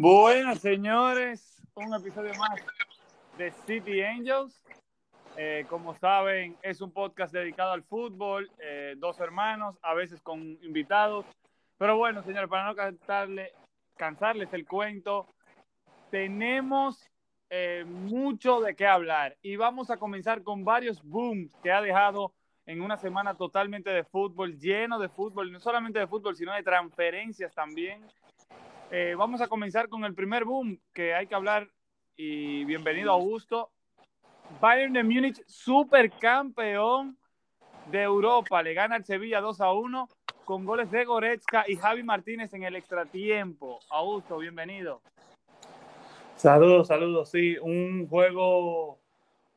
Buenas, señores. Un episodio más de City Angels. Eh, como saben, es un podcast dedicado al fútbol. eh, dos hermanos, a veces con invitados. Pero bueno, señores, para no cansarles el cuento, tenemos eh, mucho de qué hablar. Y vamos a comenzar con varios booms que ha dejado en una semana totalmente de fútbol, lleno de fútbol, no solamente de fútbol, sino de transferencias también. Eh, vamos a comenzar con el primer boom que hay que hablar y bienvenido Augusto. Bayern de Múnich, supercampeón de Europa, le gana al Sevilla 2 a 1 con goles de Goretzka y Javi Martínez en el extratiempo. Augusto, bienvenido. Saludos, saludos. Sí, un juego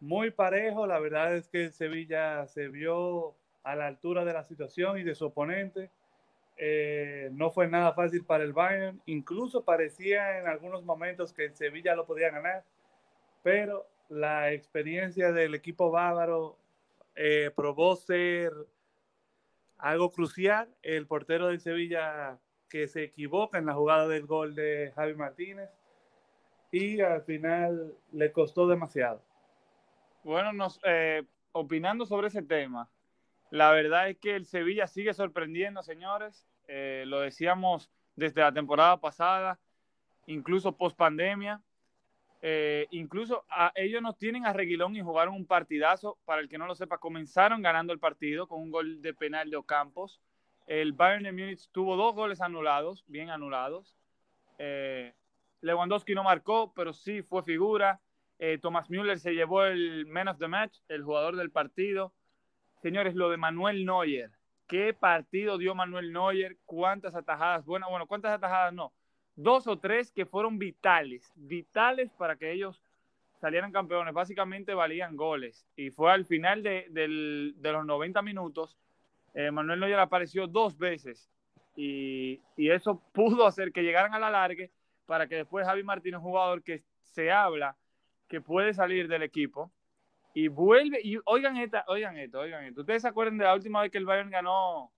muy parejo. La verdad es que el Sevilla se vio a la altura de la situación y de su oponente. Eh, no fue nada fácil para el Bayern. Incluso parecía en algunos momentos que el Sevilla lo podía ganar. Pero la experiencia del equipo bávaro eh, probó ser algo crucial. El portero del Sevilla que se equivoca en la jugada del gol de Javi Martínez y al final le costó demasiado. Bueno, nos, eh, opinando sobre ese tema, la verdad es que el Sevilla sigue sorprendiendo, señores. Eh, lo decíamos desde la temporada pasada, incluso post pandemia. Eh, incluso a, ellos no tienen a Reguilón y jugaron un partidazo. Para el que no lo sepa, comenzaron ganando el partido con un gol de penal de Ocampos. El Bayern de Múnich tuvo dos goles anulados, bien anulados. Eh, Lewandowski no marcó, pero sí fue figura. Eh, Thomas Müller se llevó el man of the match, el jugador del partido. Señores, lo de Manuel Neuer. ¿Qué partido dio Manuel Neuer? ¿Cuántas atajadas? Bueno, bueno, ¿cuántas atajadas no? Dos o tres que fueron vitales, vitales para que ellos salieran campeones. Básicamente valían goles. Y fue al final de, los 90 minutos. Eh, Manuel Neuer apareció dos veces. Y, y eso pudo hacer que llegaran a la largue para que después Javi Martínez, jugador que se habla que puede salir del equipo y vuelve, y oigan, esta, oigan esto, oigan esto. Ustedes se acuerdan de la última vez que el Bayern ganó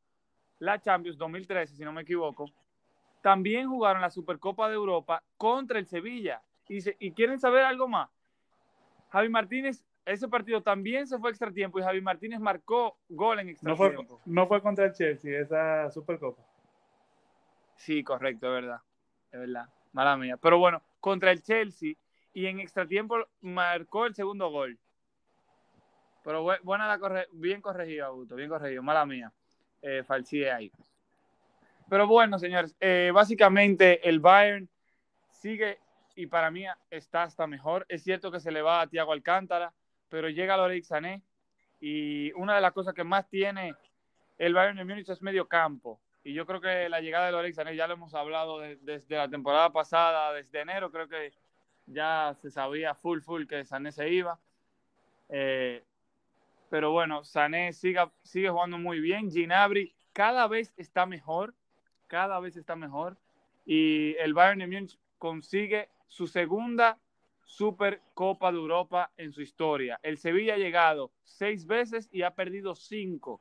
la Champions 2013, si no me equivoco. También jugaron la Supercopa de Europa contra el Sevilla. Y, se, y quieren saber algo más. Javi Martínez, ese partido también se fue extra tiempo y Javi Martínez marcó gol en extra No fue, tiempo. no fue contra el Chelsea esa Supercopa. Sí, correcto, es verdad. Es verdad. Mala mía. Pero bueno, contra el Chelsea y en extra tiempo marcó el segundo gol. Pero bu- buena la corre bien corregido, Augusto, bien corregido. Mala mía. Eh, ahí. Pero bueno, señores, eh, básicamente el Bayern sigue y para mí está hasta mejor. Es cierto que se le va a Thiago Alcántara, pero llega Lorenz Sané y una de las cosas que más tiene el Bayern de Múnich es medio campo. Y yo creo que la llegada de Lorenz Sané ya lo hemos hablado de- desde la temporada pasada, desde enero, creo que ya se sabía full, full que Sané se iba. Eh, pero bueno, Sané sigue, jugando muy bien. Ginabri cada vez está mejor, cada vez está mejor. Y el Bayern de Múnich consigue su segunda Supercopa de Europa en su historia. El Sevilla ha llegado seis veces y ha perdido cinco.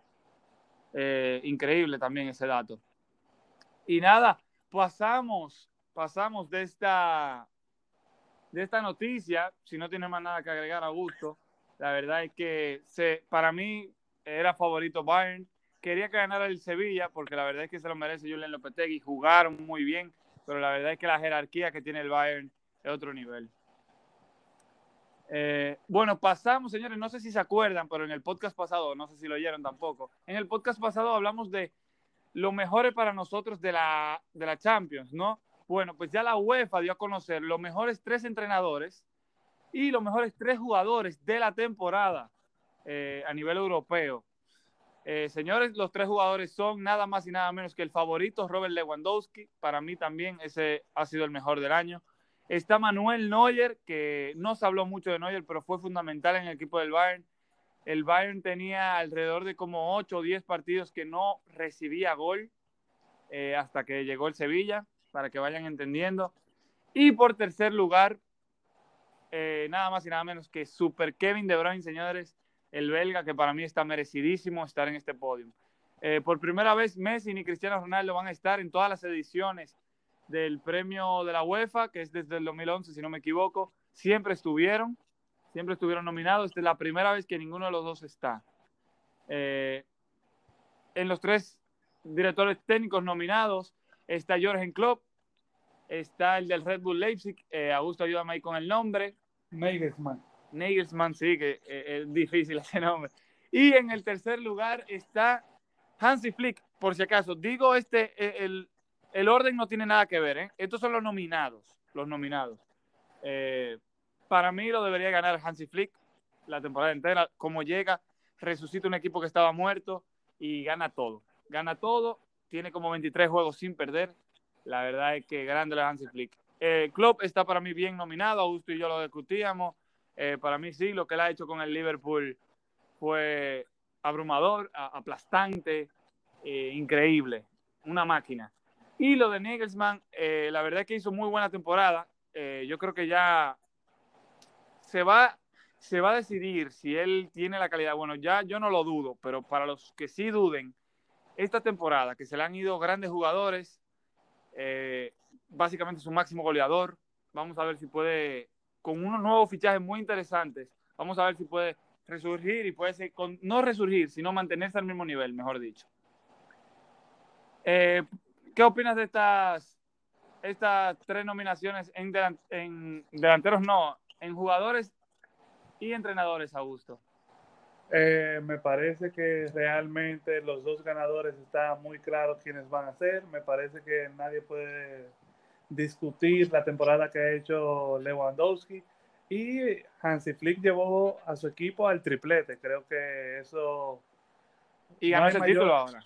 Eh, increíble también ese dato. Y nada, pasamos, pasamos de esta, de esta noticia, si no tiene más nada que agregar, Augusto, la verdad es que para mí era favorito Bayern. Quería que ganara el Sevilla, porque la verdad es que se lo merece Julian Lopetegui. Jugaron muy bien, pero la verdad es que la jerarquía que tiene el Bayern es otro nivel. Eh, bueno, pasamos, señores, no sé si se acuerdan, pero en el podcast pasado, no sé si lo oyeron tampoco, en el podcast pasado hablamos de lo mejores para nosotros de la, de la Champions, ¿no? Bueno, pues ya la UEFA dio a conocer los mejores tres entrenadores y los mejores tres jugadores de la temporada eh, a nivel europeo. Eh, señores, los tres jugadores son nada más y nada menos que el favorito Robert Lewandowski. Para mí también ese ha sido el mejor del año. Está Manuel Neuer, que no se habló mucho de Neuer, pero fue fundamental en el equipo del Bayern. El Bayern tenía alrededor de como 8 o 10 partidos que no recibía gol eh, hasta que llegó el Sevilla, para que vayan entendiendo. Y por tercer lugar, eh, nada más y nada menos que Super Kevin De Bruyne, señores, el belga, que para mí está merecidísimo estar en este podio. Eh, por primera vez, Messi ni Cristiano Ronaldo van a estar en todas las ediciones del premio de la UEFA, que es desde el 2011, si no me equivoco, siempre estuvieron, siempre estuvieron nominados. Esta es la primera vez que ninguno de los dos está. Eh, en los tres directores técnicos nominados está Jorgen Klopp, está el del Red Bull Leipzig, eh, Augusto, ayúdame ahí con el nombre. Nagelsmann. Nagelsmann, sí, que eh, es difícil ese nombre. Y en el tercer lugar está Hansi Flick, por si acaso. Digo, este, eh, el, el orden no tiene nada que ver, ¿eh? Estos son los nominados, los nominados. para mí lo debería ganar Hansi Flick la temporada entera. Como llega, resucita un equipo que estaba muerto y gana todo. Gana todo, tiene como 23 juegos sin perder. La verdad es que grande la Hansi Flick. Eh, Klopp está para mí bien nominado, Augusto y yo lo discutíamos. Eh, para mí sí, lo que él ha hecho con el Liverpool fue abrumador, aplastante, eh, increíble, una máquina. Y lo de Nagelsmann, eh, la verdad es que hizo muy buena temporada. yo creo que ya se va, se va a decidir si él tiene la calidad. Bueno, ya yo no lo dudo, pero para los que sí duden, esta temporada, que se le han ido grandes jugadores, básicamente su máximo goleador. Vamos a ver si puede, con unos nuevos fichajes muy interesantes, vamos a ver si puede resurgir y puede ser, con, no resurgir, sino mantenerse al mismo nivel, mejor dicho. Eh, ¿Qué opinas de estas, estas tres nominaciones en, delanteros, no, en jugadores y entrenadores, Augusto? Eh, me parece que realmente los dos ganadores están muy claros quiénes van a ser. Me parece que nadie puede discutir la temporada que ha hecho Lewandowski. Y Hansi Flick llevó a su equipo al triplete. Creo que eso. Y ganó el título ahora.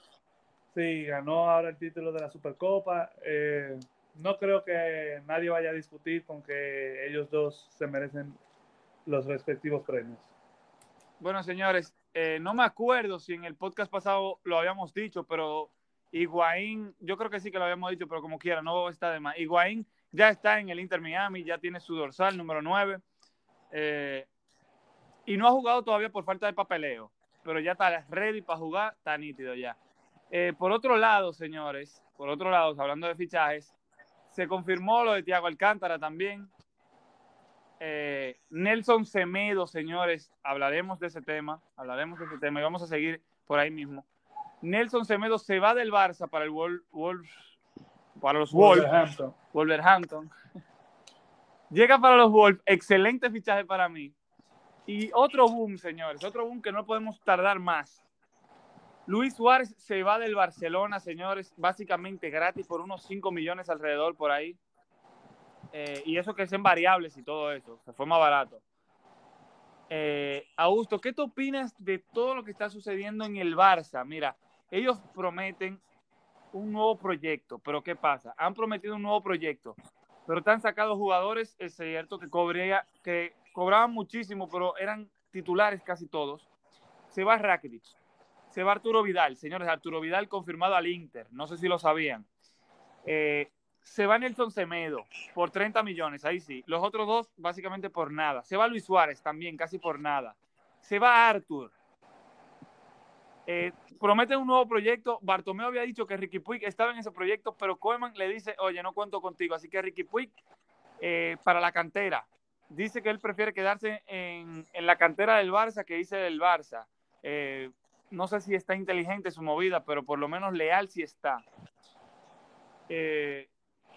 Sí, ganó ahora el título de la Supercopa. Eh, no creo que nadie vaya a discutir con que ellos dos se merecen los respectivos premios. Bueno, señores, eh, no me acuerdo si en el podcast pasado lo habíamos dicho, pero Higuaín, yo creo que sí que lo habíamos dicho, pero como quiera, no está de más. Higuaín ya está en el Inter Miami, ya tiene su dorsal número 9. Eh, y no ha jugado todavía por falta de papeleo, pero ya está ready para jugar, está nítido ya. Eh, por otro lado, señores, por otro lado, hablando de fichajes, se confirmó lo de Tiago Alcántara también. Eh, Nelson Semedo, señores, hablaremos de ese tema, hablaremos de ese tema y vamos a seguir por ahí mismo. Nelson Semedo se va del Barça para el Wolves, para los Wolves, Wolverhampton. Llega para los Wolves, excelente fichaje para mí. Y otro boom, señores, otro boom que no podemos tardar más. Luis Suárez se va del Barcelona, señores, básicamente gratis por unos 5 millones alrededor por ahí. Eh, y eso que es en variables y todo eso, se fue más barato. Eh, Augusto, ¿qué te opinas de todo lo que está sucediendo en el Barça? Mira, ellos prometen un nuevo proyecto, pero ¿qué pasa? Han prometido un nuevo proyecto, pero te han sacado jugadores, es cierto, que, cobría, que cobraban muchísimo, pero eran titulares casi todos. Se va Rakitic, se va Arturo Vidal, señores, Arturo Vidal confirmado al Inter, no sé si lo sabían. Eh, se va Nelson Semedo por 30 millones, ahí sí. Los otros dos, básicamente por nada. Se va Luis Suárez también, casi por nada. Se va Arthur. Eh, promete un nuevo proyecto. Bartomeu había dicho que Ricky Puig estaba en ese proyecto, pero Koeman le dice, oye, no cuento contigo. Así que Ricky Puig eh, para la cantera. Dice que él prefiere quedarse en, la cantera del Barça que dice del Barça. Eh, no sé si está inteligente su movida, pero por lo menos leal sí está. Eh,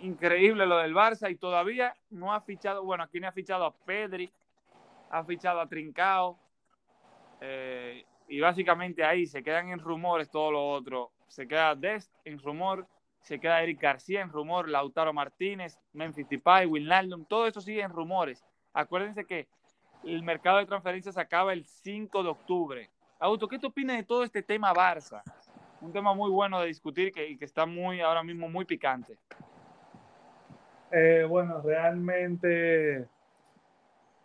increíble lo del Barça y todavía no ha fichado, bueno, aquí no ha fichado a Pedri, ha fichado a Trincao y básicamente ahí se quedan en rumores todo lo otro. Se queda Dest en rumor, se queda Eric García en rumor, Lautaro Martínez, Memphis Depay, Wijnaldum, todo eso sigue en rumores. Acuérdense que el mercado de transferencias acaba el 5 de octubre. Auto, ¿qué te opinas de todo este tema Barça? Un tema muy bueno de discutir que, que está muy ahora mismo muy picante. Eh, bueno, realmente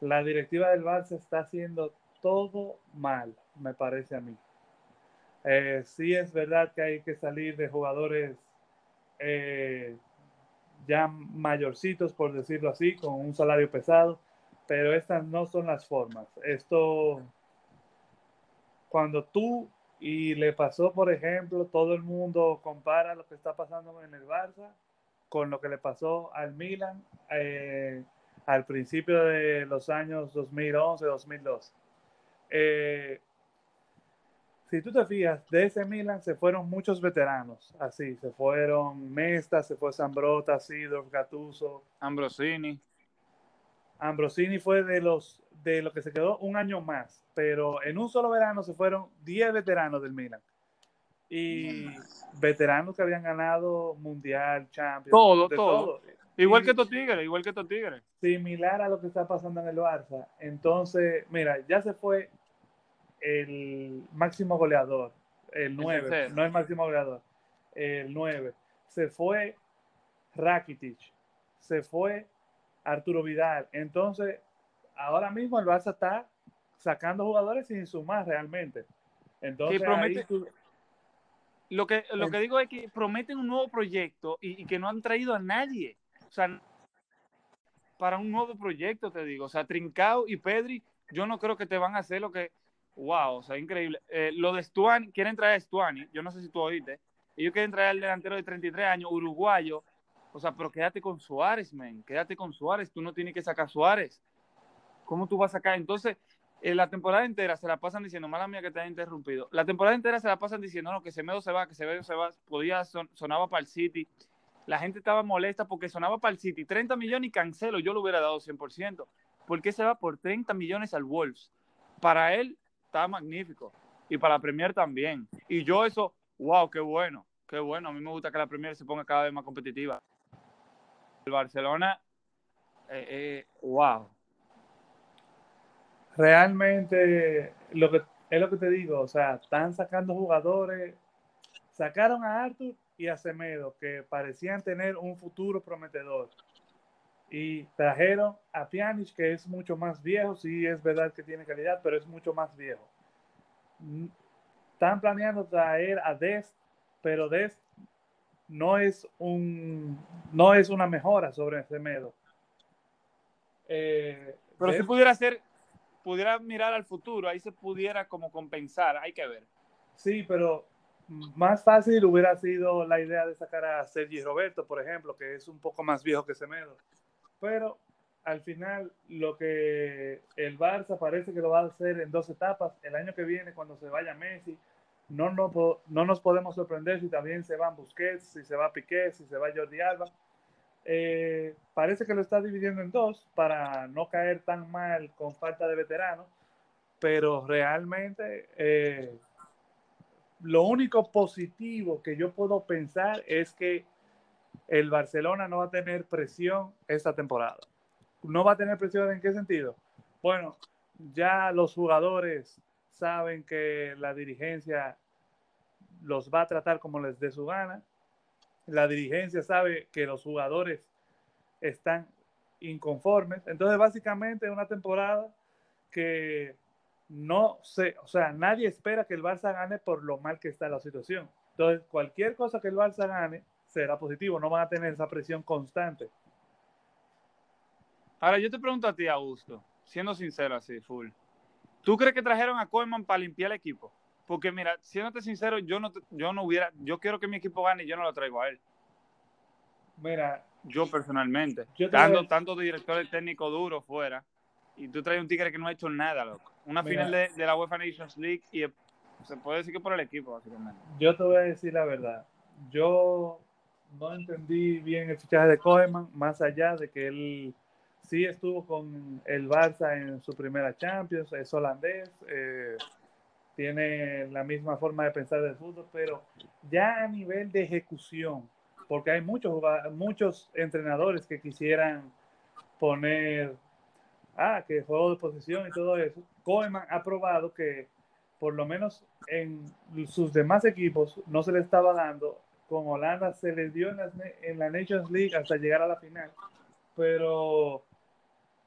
la directiva del Barça está haciendo todo mal, me parece a mí. Eh, sí es verdad que hay que salir de jugadores eh, ya mayorcitos, por decirlo así, con un salario pesado, pero estas no son las formas. Esto, cuando tú, y le pasó, por ejemplo, todo el mundo compara lo que está pasando en el Barça con lo que le pasó al Milan eh, al principio de los años 2011-2012. Eh, si tú te fijas, de ese Milan se fueron muchos veteranos, así, se fueron Mesta, se fue Zambrota, Sidorf, Gattuso. Ambrosini. Ambrosini fue de los de lo que se quedó un año más, pero en un solo verano se fueron 10 veteranos del Milan. Y veteranos que habían ganado Mundial, Champions. Todo, todo. Igual que estos tigres, igual que estos tigres. Similar a lo que está pasando en el Barça. Entonces, mira, ya se fue el máximo goleador, el 9, no el máximo goleador, el 9. Se fue Rakitic, se fue Arturo Vidal. Entonces, ahora mismo el Barça está sacando jugadores sin sumar realmente. Entonces, lo, que, lo que digo es que prometen un nuevo proyecto y, que no han traído a nadie. O sea, para un nuevo proyecto, te digo. O sea, Trincao y Pedri, yo no creo que te van a hacer lo que. Wow, o sea, increíble. Eh, lo de Stuani, quieren traer a Stuani, yo no sé si tú oíste. Ellos quieren traer al delantero de 33 años, uruguayo. O sea, pero quédate con Suárez, men. Quédate con Suárez. Tú no tienes que sacar a Suárez. ¿Cómo tú vas a sacar? Entonces, eh, la temporada entera se la pasan diciendo, mala mía que te haya interrumpido. La temporada entera se la pasan diciendo, no, que Semedo se va, que Semedo se va. Podía, sonaba para el City. La gente estaba molesta porque sonaba para el City. 30 millones y cancelo. Yo lo hubiera dado 100%. ¿Por qué se va por 30 millones al Wolves? Para él está magnífico. Y para la Premier también. Y yo eso, wow, qué bueno. Qué bueno. A mí me gusta que la Premier se ponga cada vez más competitiva. El Barcelona, eh, eh, wow realmente lo que es lo que te digo, o sea, están sacando jugadores, sacaron a Arthur y a Semedo, que parecían tener un futuro prometedor. Y trajeron a Pjanic, que es mucho más viejo, sí es verdad que tiene calidad, pero es mucho más viejo. Están planeando traer a Dest, pero Dest no es un no es una mejora sobre Semedo. Eh, pero si pudiera ser pudiera mirar al futuro, ahí se pudiera como compensar, hay que ver. Sí, pero más fácil hubiera sido la idea de sacar a Sergi Roberto, por ejemplo, que es un poco más viejo que Semedo. Pero al final lo que el Barça parece que lo va a hacer en dos etapas. El año que viene, cuando se vaya Messi, no, no, no nos podemos sorprender si también se van Busquets, si se va Piqué, si se va Jordi Alba. Eh, parece que lo está dividiendo en dos para no caer tan mal con falta de veteranos, pero realmente eh, lo único positivo que yo puedo pensar es que el Barcelona no va a tener presión esta temporada. ¿No va a tener presión en qué sentido? Bueno, ya los jugadores saben que la dirigencia los va a tratar como les dé su gana la dirigencia sabe que los jugadores están inconformes. Entonces, básicamente, es una temporada que no sé, o sea, nadie espera que el Barça gane por lo mal que está la situación. Entonces, cualquier cosa que el Barça gane será positivo, no van a tener esa presión constante. Ahora, yo te pregunto a ti, Augusto, siendo sincero así, full. ¿Tú crees que trajeron a Koeman para limpiar el equipo? Porque mira, siéndote sincero, yo no, yo no hubiera, yo quiero que mi equipo gane y yo no lo traigo a él. Mira, yo personalmente, yo dando tanto de director técnico duro fuera, y tú traes un tigre que no ha hecho nada, loco. Una final de, la UEFA Nations League y se puede decir que por el equipo, básicamente. Yo te voy a decir la verdad. Yo no entendí bien el fichaje de Koeman, más allá de que él sí estuvo con el Barça en su primera Champions, es holandés. Eh, tiene la misma forma de pensar del fútbol, pero ya a nivel de ejecución, porque hay muchos, muchos entrenadores que quisieran poner, ah, que juego de posición y todo eso. Koeman ha probado que por lo menos en sus demás equipos no se le estaba dando. Con Holanda se les dio en, en la Nations League hasta llegar a la final, pero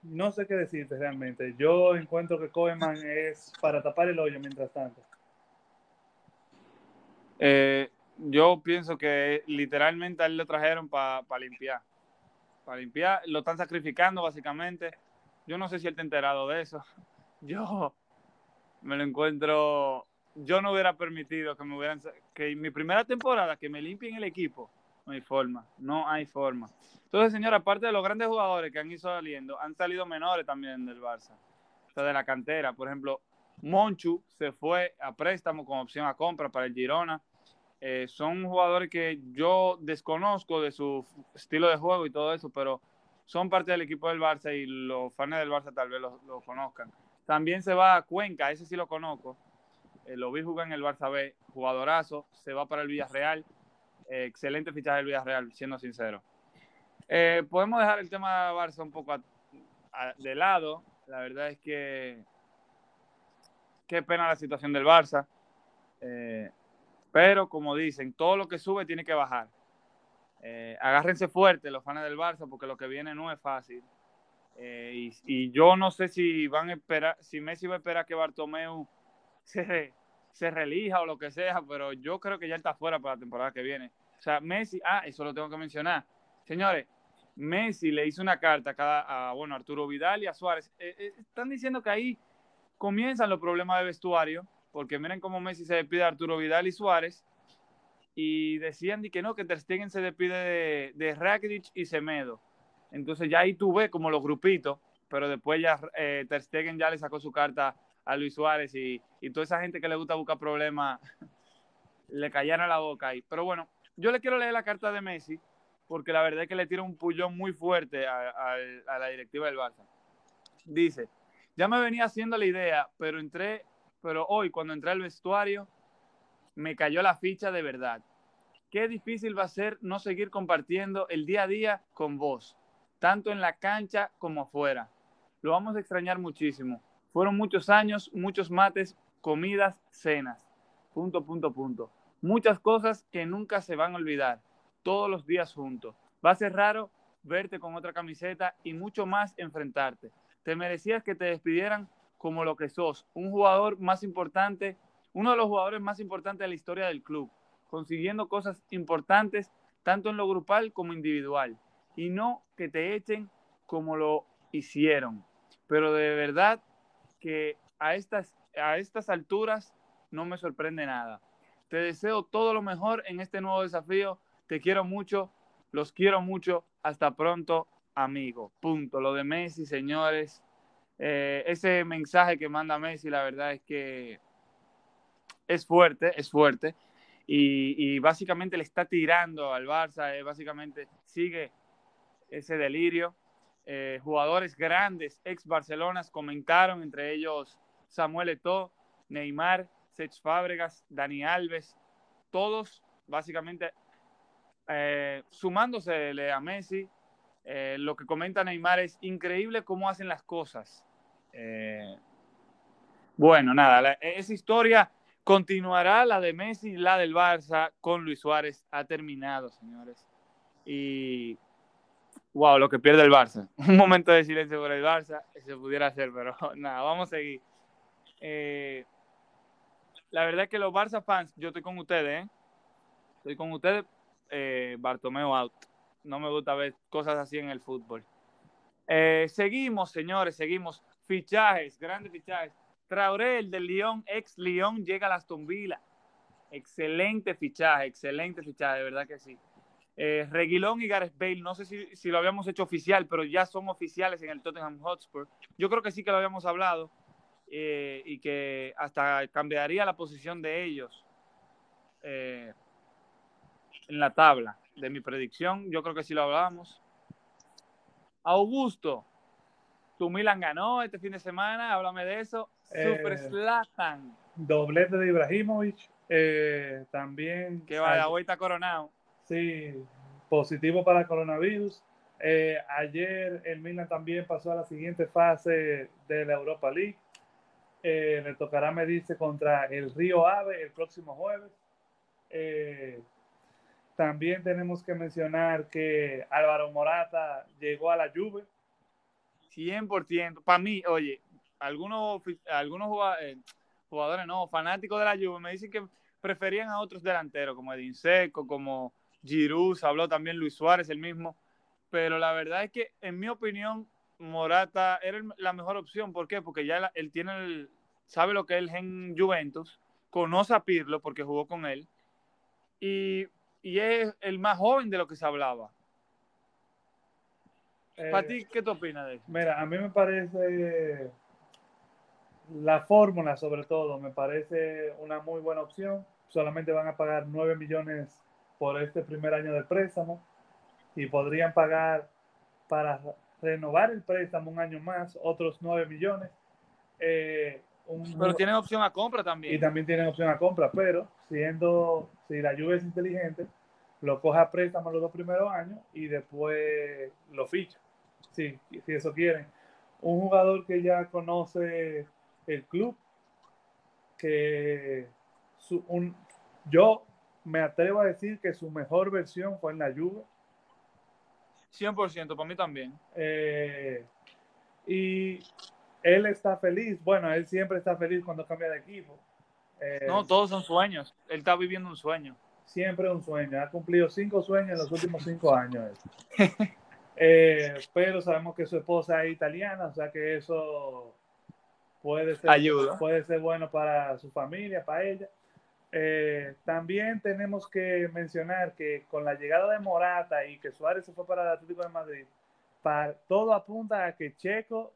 no sé qué decirte realmente. Yo encuentro que Koeman es para tapar el hoyo mientras tanto. Eh, yo pienso que literalmente a él lo trajeron para limpiar. Para limpiar, lo están sacrificando básicamente. Yo no sé si él está enterado de eso. Yo me lo encuentro. Yo no hubiera permitido que me hubieran. Que mi primera temporada, que me limpien el equipo No hay forma, no hay forma. Entonces, señora, aparte de los grandes jugadores que han ido saliendo, han salido menores también del Barça. O sea, de la cantera. Por ejemplo, Monchu se fue a préstamo con opción a compra para el Girona. Eh, son jugadores que yo desconozco de su estilo de juego y todo eso, pero son parte del equipo del Barça y los fans del Barça tal vez lo, conozcan. También se va a Cuenca, ese sí lo conozco. Eh, lo vi jugar en el Barça B, jugadorazo. Se va para el Villarreal. Eh, excelente fichaje del Villarreal, siendo sincero. podemos dejar el tema Barça un poco de lado. La verdad es que qué pena la situación del Barça. Pero como dicen, todo lo que sube tiene que bajar. Eh, agárrense fuerte los fans del Barça porque lo que viene no es fácil. Eh, y, yo no sé si van a esperar, si Messi va a esperar que Bartomeu se, se relija o lo que sea, pero yo creo que ya está fuera para la temporada que viene. O sea, Messi, ah, eso lo tengo que mencionar. Señores, Messi le hizo una carta a, cada, a bueno, Arturo Vidal y a Suárez. Eh, están diciendo que ahí comienzan los problemas de vestuario porque miren cómo Messi se despide de Arturo Vidal y Suárez, y decían que no, que Ter Stegen se despide de, de Rakitic y Semedo. Entonces ya ahí tú ves como los grupitos, pero después ya eh, Ter Stegen ya le sacó su carta a Luis Suárez y, y toda esa gente que le gusta buscar problemas le callaron la boca ahí. Pero bueno, yo le quiero leer la carta de Messi porque la verdad es que le tira un pullón muy fuerte a, a la directiva del Barça. Dice, ya me venía haciendo la idea, pero entré pero hoy cuando entré al vestuario me cayó la ficha de verdad. Qué difícil va a ser no seguir compartiendo el día a día con vos, tanto en la cancha como afuera. Lo vamos a extrañar muchísimo. Fueron muchos años, muchos mates, comidas, cenas. Punto, punto, punto. Muchas cosas que nunca se van a olvidar. Todos los días juntos. Va a ser raro verte con otra camiseta y mucho más enfrentarte. Te merecías que te despidieran como lo que sos, un jugador más importante, uno de los jugadores más importantes de la historia del club, consiguiendo cosas importantes tanto en lo grupal como individual, y no que te echen como lo hicieron. Pero de verdad que a estas, a estas alturas no me sorprende nada. Te deseo todo lo mejor en este nuevo desafío. Te quiero mucho, los quiero mucho. Hasta pronto, amigo. Punto. Lo de Messi, señores, eh, ese mensaje que manda Messi, la verdad es que es fuerte, es fuerte. Y, básicamente le está tirando al Barça, eh, básicamente sigue ese delirio. Eh, jugadores grandes, ex Barcelonas, comentaron, entre ellos Samuel Eto'o, Neymar, Sech Fábregas, Dani Alves, todos básicamente sumándose a Messi. lo que comenta Neymar es increíble cómo hacen las cosas. Eh, bueno, nada, esa historia continuará, la de Messi, la del Barça con Luis Suárez. Ha terminado, señores. Y wow, lo que pierde el Barça. Un momento de silencio por el Barça, se pudiera hacer, pero nada, vamos a seguir. Eh, la verdad es que los Barça fans, yo estoy con ustedes, ¿eh? Estoy con ustedes, eh, Bartomeu out. No me gusta ver cosas así en el fútbol. seguimos, señores, seguimos. Fichajes, grandes fichajes. Traoré, el del Lyon, ex Lyon, llega a Aston Villa. Excelente fichaje, excelente fichaje, de verdad que sí. Eh, Reguilón y Gareth Bale, no sé si, lo habíamos hecho oficial, pero ya son oficiales en el Tottenham Hotspur. Yo creo que sí que lo habíamos hablado eh, y que hasta cambiaría la posición de ellos eh, en la tabla de mi predicción. Yo creo que sí lo hablábamos. Augusto, tu Milan ganó este fin de semana, háblame de eso. Super eh, Slatan. Doblete de Ibrahimovic. También. Que va, la vuelta coronado. Sí, positivo para coronavirus. Eh, ayer el Milan también pasó a la siguiente fase de la Europa League. le tocará medirse contra el Río Ave el próximo jueves. también tenemos que mencionar que Álvaro Morata llegó a la Juve 100%. Para mí, oye, algunos, algunos eh, jugadores, no, fanáticos de la Juve, me dicen que preferían a otros delanteros, como Edin Seco, como Giroud, habló también Luis Suárez, el mismo. Pero la verdad es que, en mi opinión, Morata era la mejor opción. ¿Por qué? Porque ya él tiene el, sabe lo que es el gen Juventus, conoce a Pirlo porque jugó con él. Y y es el más joven de lo que se hablaba. ¿Para Eh, ti qué te opinas de eso? Mira, a mí me parece la fórmula, sobre todo, me parece una muy buena opción. Solamente van a pagar 9 millones por este primer año del préstamo y podrían pagar para renovar el préstamo un año más otros 9 millones. Eh, un- Pero tienen opción a compra y también. también tienen opción a compra, pero siendo, si la lluvia es inteligente, lo coge a préstamo los dos primeros años y después lo ficha. Sí, si eso quieren. Un jugador que ya conoce el club, que su- un, yo me atrevo a decir que su mejor versión fue en la Juve. 100%, para mí también. Eh, y él está feliz. Bueno, él siempre está feliz cuando cambia de equipo. Eh, No, todos son sueños. Él está viviendo un sueño. siempre un sueño. Ha cumplido cinco sueños en los últimos cinco años. Eh, pero sabemos que su esposa es italiana, o sea que eso puede ser, Ayuda. puede ser bueno para su familia, para ella. Eh, también tenemos que mencionar que con la llegada de Morata y que Suárez se fue para el Atlético de Madrid, todo apunta a que Checo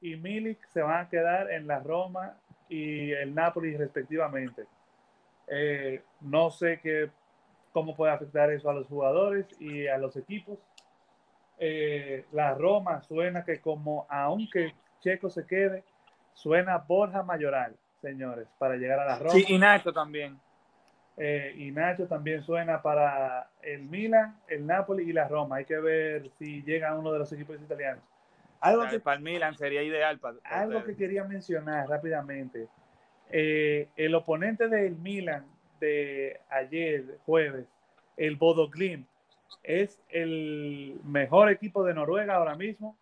y Milik se van a quedar en la Roma y el Napoli respectivamente. Eh, no sé qué, cómo puede afectar eso a los jugadores y a los equipos. Eh, la Roma suena que como aunque Checo se quede, suena Borja Mayoral, señores, para llegar a la Roma. Sí, y Nacho también. Eh, y Nacho también suena para el Milan, el Napoli y la Roma. Hay que ver si llega uno de los equipos italianos. Algo que Para el Milan sería ideal. Para, para algo que quería mencionar rápidamente. Eh, el oponente del Milan de ayer, jueves, el Bodo Glimt, es el mejor equipo de Noruega ahora mismo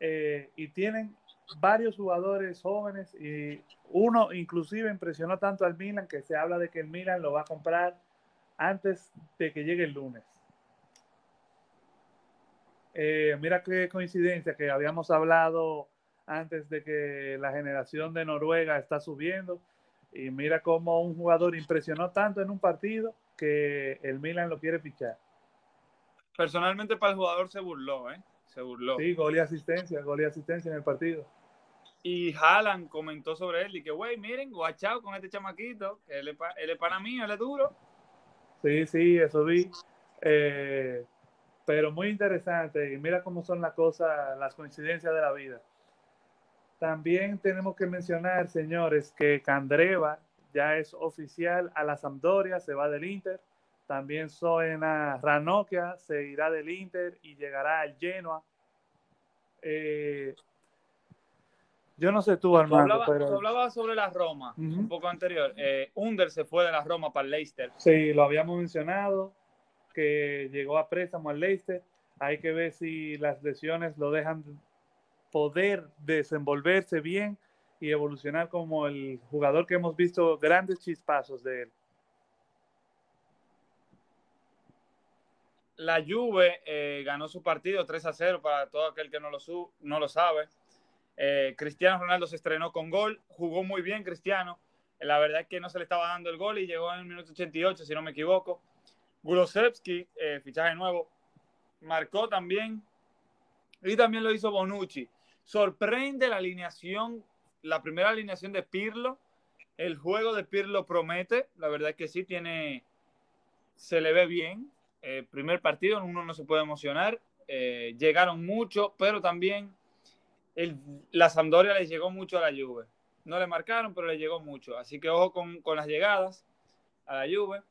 eh, y tienen varios jugadores jóvenes y uno inclusive impresionó tanto al Milan que se habla de que el Milan lo va a comprar antes de que llegue el lunes. Eh, mira qué coincidencia que habíamos hablado antes de que la generación de Noruega está subiendo y mira cómo un jugador impresionó tanto en un partido que el Milan lo quiere fichar. Personalmente para el jugador se burló, ¿eh? Se burló. Sí, gol y asistencia, gol y asistencia en el partido. Y Haaland comentó sobre él y que, güey, miren, guachao con este chamaquito, que él es, para mí, él es duro. Sí, sí, eso vi. Eh, pero muy interesante. Y mira cómo son las cosas, las coincidencias de la vida. También tenemos que mencionar, señores, que Candreva ya es oficial a la Sampdoria, se va del Inter. También Soena Ranocchia se irá del Inter y llegará al Genoa. Eh, yo no sé tú, Tú Armando, hablabas, tú pero hablabas sobre la Roma, un poco anterior. Eh, Under se fue de la Roma para el Leicester. Sí, lo habíamos mencionado, que llegó a préstamo al Leicester. Hay que ver si las lesiones lo dejan poder desenvolverse bien y evolucionar como el jugador que hemos visto grandes chispazos de él. La Juve eh, ganó su partido 3 a 0 para todo aquel que no lo, su- no lo sabe. Eh, Cristiano Ronaldo se estrenó con gol, jugó muy bien Cristiano. La verdad es que no se le estaba dando el gol y llegó en el minuto 88, si no me equivoco. Gulosevski, eh, fichaje nuevo, marcó también. Y también lo hizo Bonucci. Sorprende la alineación, la primera alineación de Pirlo. El juego de Pirlo promete. La verdad es que sí tiene, se le ve bien. Eh, primer partido, uno no se puede emocionar. Llegaron mucho, pero también el, la Sampdoria le llegó mucho a la Juve. No le marcaron, pero le llegó mucho. Así que ojo con, con las llegadas a la Juve.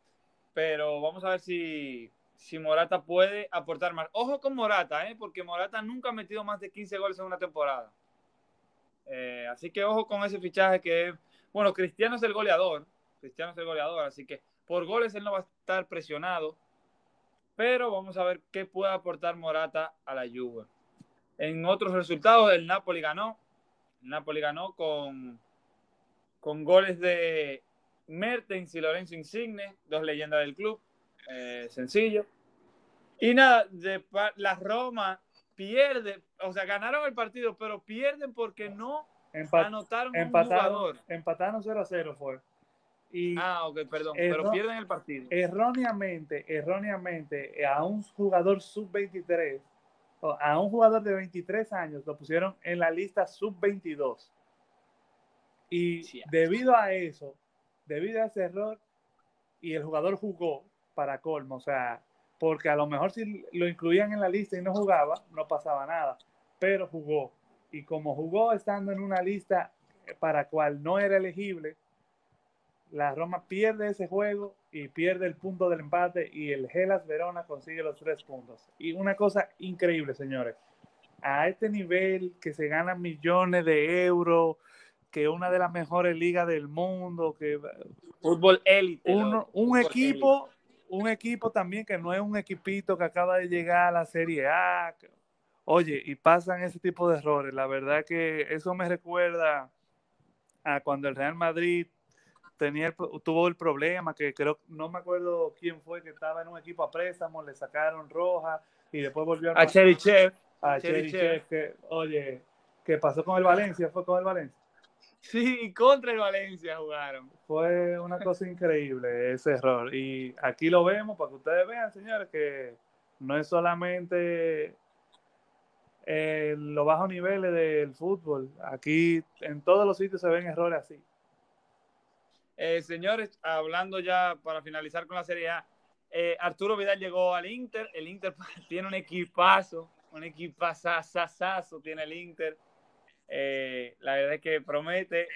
Pero vamos a ver si, si Morata puede aportar más. Ojo con Morata, ¿eh? porque Morata nunca ha metido más de 15 goles en una temporada. Eh, así que ojo con ese fichaje que, bueno, Cristiano es el goleador. Cristiano es el goleador, así que por goles él no va a estar presionado. Pero vamos a ver qué puede aportar Morata a la Juve. En otros resultados, el Napoli ganó. El Napoli ganó con, con goles de Mertens y Lorenzo Insigne, dos leyendas del club. Eh, sencillo. Y nada, de la Roma pierde, o sea, ganaron el partido, pero pierden porque no Empat- anotaron a un empataron, jugador. empataron 0 a 0 fue. Y ah, ok, perdón, pero pierden el partido. Erróneamente, erróneamente, a un jugador sub-23, a un jugador de 23 años, lo pusieron en la lista sub-22. Y debido a eso, debido a ese error, y el jugador jugó para colmo, o sea, porque a lo mejor si lo incluían en la lista y no jugaba, no pasaba nada, pero jugó. Y como jugó estando en una lista para cual no era elegible, la Roma pierde ese juego y pierde el punto del empate y el Gelas Verona consigue los tres puntos. Y una cosa increíble, señores, a este nivel que se ganan millones de euros, que una de las mejores ligas del mundo, que fútbol élite, un, equipo, un equipo también que no es un equipito que acaba de llegar a la Serie A. Oye, y pasan ese tipo de errores. La verdad que eso me recuerda a cuando el Real Madrid tenía tuvo el problema que creo no me acuerdo quién fue que estaba en un equipo a préstamo le sacaron roja y después volvió a, a Cherichev a Cherichev que oye qué pasó con el Valencia fue con el Valencia sí contra el Valencia jugaron. Fue una cosa increíble ese error. Y aquí lo vemos para que ustedes vean señores que no es solamente en los bajos niveles del fútbol. Aquí en todos los sitios se ven errores así eh, señores, hablando ya para finalizar con la Serie A, eh, Arturo Vidal llegó al Inter. El Inter tiene un equipazo, un equipazazazazo tiene el Inter. Eh, la verdad es que promete.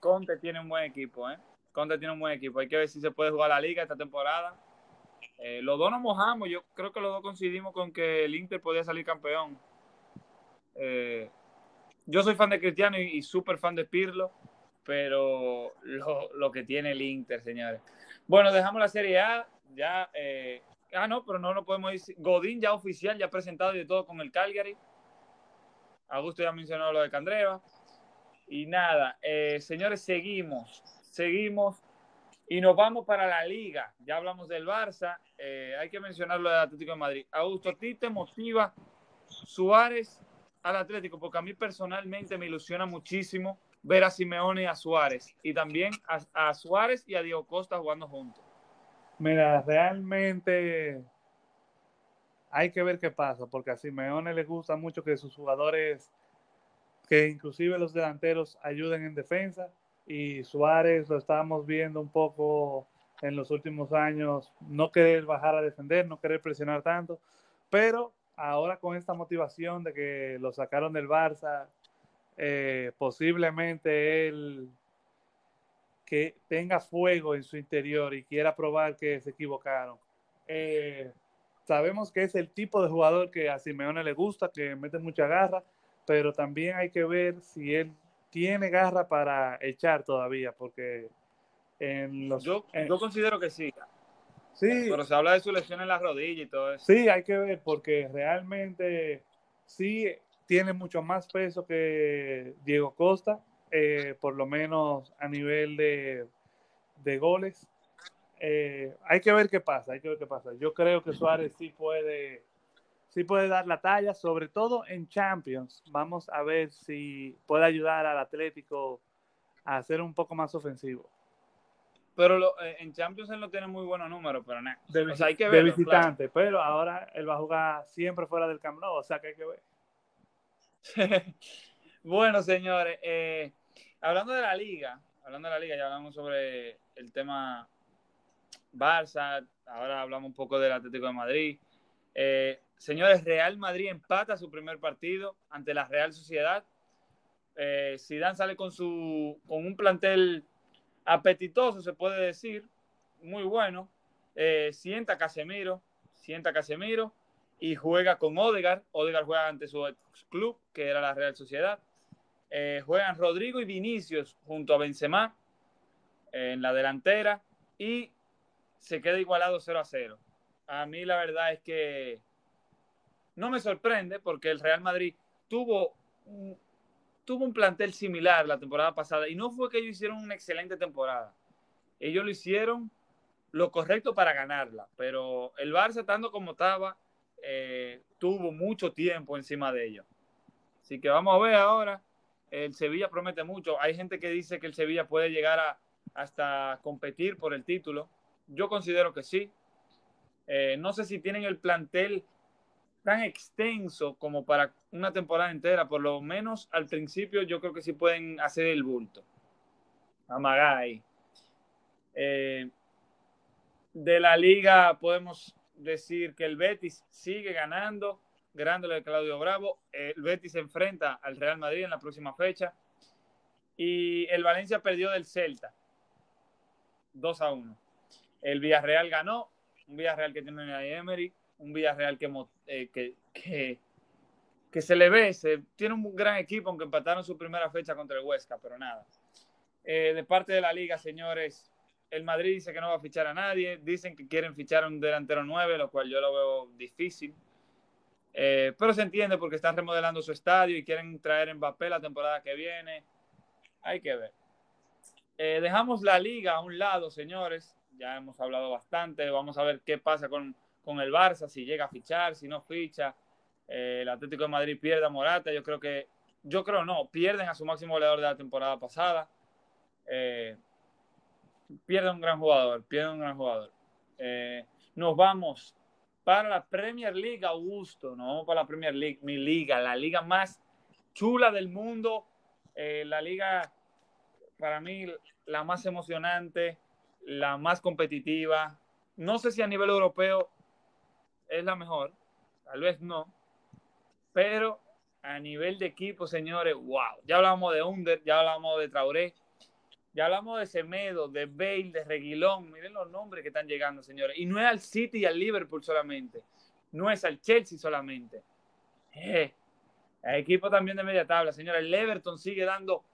Conte tiene un buen equipo, ¿eh? Conte tiene un buen equipo. Hay que ver si se puede jugar la liga esta temporada. los dos nos mojamos. Yo creo que los dos coincidimos con que el Inter podía salir campeón. yo soy fan de Cristiano y súper fan de Pirlo pero lo, que tiene el Inter, señores. Bueno, dejamos la Serie A, ya, eh, ah, no, pero no lo podemos decir. Godín ya oficial, ya presentado y de todo con el Calgary. Augusto ya mencionó lo de Candreva. Y nada, eh, señores, seguimos, seguimos y nos vamos para la liga. Ya hablamos del Barça, eh, hay que mencionar lo del Atlético de Madrid. Augusto, ¿a ti te motiva Suárez al Atlético? Porque a mí personalmente me ilusiona muchísimo ver a Simeone y a Suárez. Y también a, Suárez y a Diego Costa jugando juntos. Mira, realmente hay que ver qué pasa, porque a Simeone le gusta mucho que sus jugadores, que inclusive los delanteros, ayuden en defensa. Y Suárez lo estábamos viendo un poco en los últimos años, no querer bajar a defender, no querer presionar tanto, pero ahora con esta motivación de que lo sacaron del Barça, eh, posiblemente él que tenga fuego en su interior y quiera probar que se equivocaron. Eh, sabemos que es el tipo de jugador que a Simeone le gusta, que mete mucha garra, pero también hay que ver si él tiene garra para echar todavía, porque en los... Yo, yo considero que sí. Sí. Pero se habla de su lesión en la rodilla y todo eso. Sí, hay que ver, porque realmente sí tiene mucho más peso que Diego Costa, eh, por lo menos a nivel de, goles. Eh, hay que ver qué pasa, hay que ver qué pasa. Yo creo que Suárez sí puede, sí puede dar la talla, sobre todo en Champions. Vamos a ver si puede ayudar al Atlético a ser un poco más ofensivo. Pero eh, en Champions él no tiene muy buenos números, pero nada. De, hay que de visitante, pero ahora él va a jugar siempre fuera del Camp Nou, o sea que hay que ver. bueno, señores, eh, hablando de la liga, hablando de la liga, ya hablamos sobre el tema Barça, ahora hablamos un poco del Atlético de Madrid. Eh, señores, Real Madrid empata su primer partido ante la Real Sociedad. Eh, Zidane sale con su con un plantel apetitoso, se puede decir, muy bueno. Eh, sienta Casemiro, sienta Casemiro y juega con Odegar. Odegar juega ante su club, que era la Real Sociedad. Eh, juegan Rodrigo y Vinicius junto a Benzema eh, en la delantera y se queda igualado 0 a 0. A mí la verdad es que no me sorprende porque el Real Madrid tuvo un, tuvo un plantel similar la temporada pasada y no fue que ellos hicieron una excelente temporada. Ellos lo hicieron lo correcto para ganarla, pero el Barça estando como estaba eh, tuvo mucho tiempo encima de ellos. Así que vamos a ver ahora. El Sevilla promete mucho. Hay gente que dice que el Sevilla puede llegar a hasta competir por el título? Yo considero que sí. Eh, no sé si tienen el plantel tan extenso como para una temporada entera, por lo menos al principio yo creo que sí pueden hacer el bulto. Amagar ahí. Eh, de la liga podemos decir que el Betis sigue ganando, ganándole a Claudio Bravo. El Betis se enfrenta al Real Madrid en la próxima fecha. Y el Valencia perdió del Celta. 2 a 1. El Villarreal ganó. Un Villarreal que tiene a Emery. Un Villarreal que, eh, que, que, que, se le ve. Se, tiene un gran equipo, aunque empataron su primera fecha contra el Huesca, pero nada. Eh, de parte de la liga, señores, el Madrid dice que no va a fichar a nadie. Dicen que quieren fichar a un delantero 9, lo cual yo lo veo difícil. Eh, pero se entiende porque están remodelando su estadio y quieren traer Mbappé la temporada que viene. Hay que ver. Eh, dejamos la liga a un lado, señores. Ya hemos hablado bastante. Vamos a ver qué pasa con, con el Barça, si llega a fichar, si no ficha. Eh, el Atlético de Madrid pierde a Morata. Yo creo que, yo creo no, pierden a su máximo goleador de la temporada pasada. Eh, pierde un gran jugador, pierde un gran jugador. Eh, nos vamos para la Premier League, Augusto, vamos para la Premier League, mi liga, la liga más chula del mundo, eh, la liga para mí la más emocionante, la más competitiva. No sé si a nivel europeo es la mejor, tal vez no, pero a nivel de equipo, señores, wow. Ya hablamos de Under, ya hablamos de Traoré, ya hablamos de Semedo, de Bale, de Reguilón. Miren los nombres que están llegando, señores. Y no es al City y al Liverpool solamente. No es al Chelsea solamente. Eh, el equipo también de media tabla, señores. El Everton sigue dando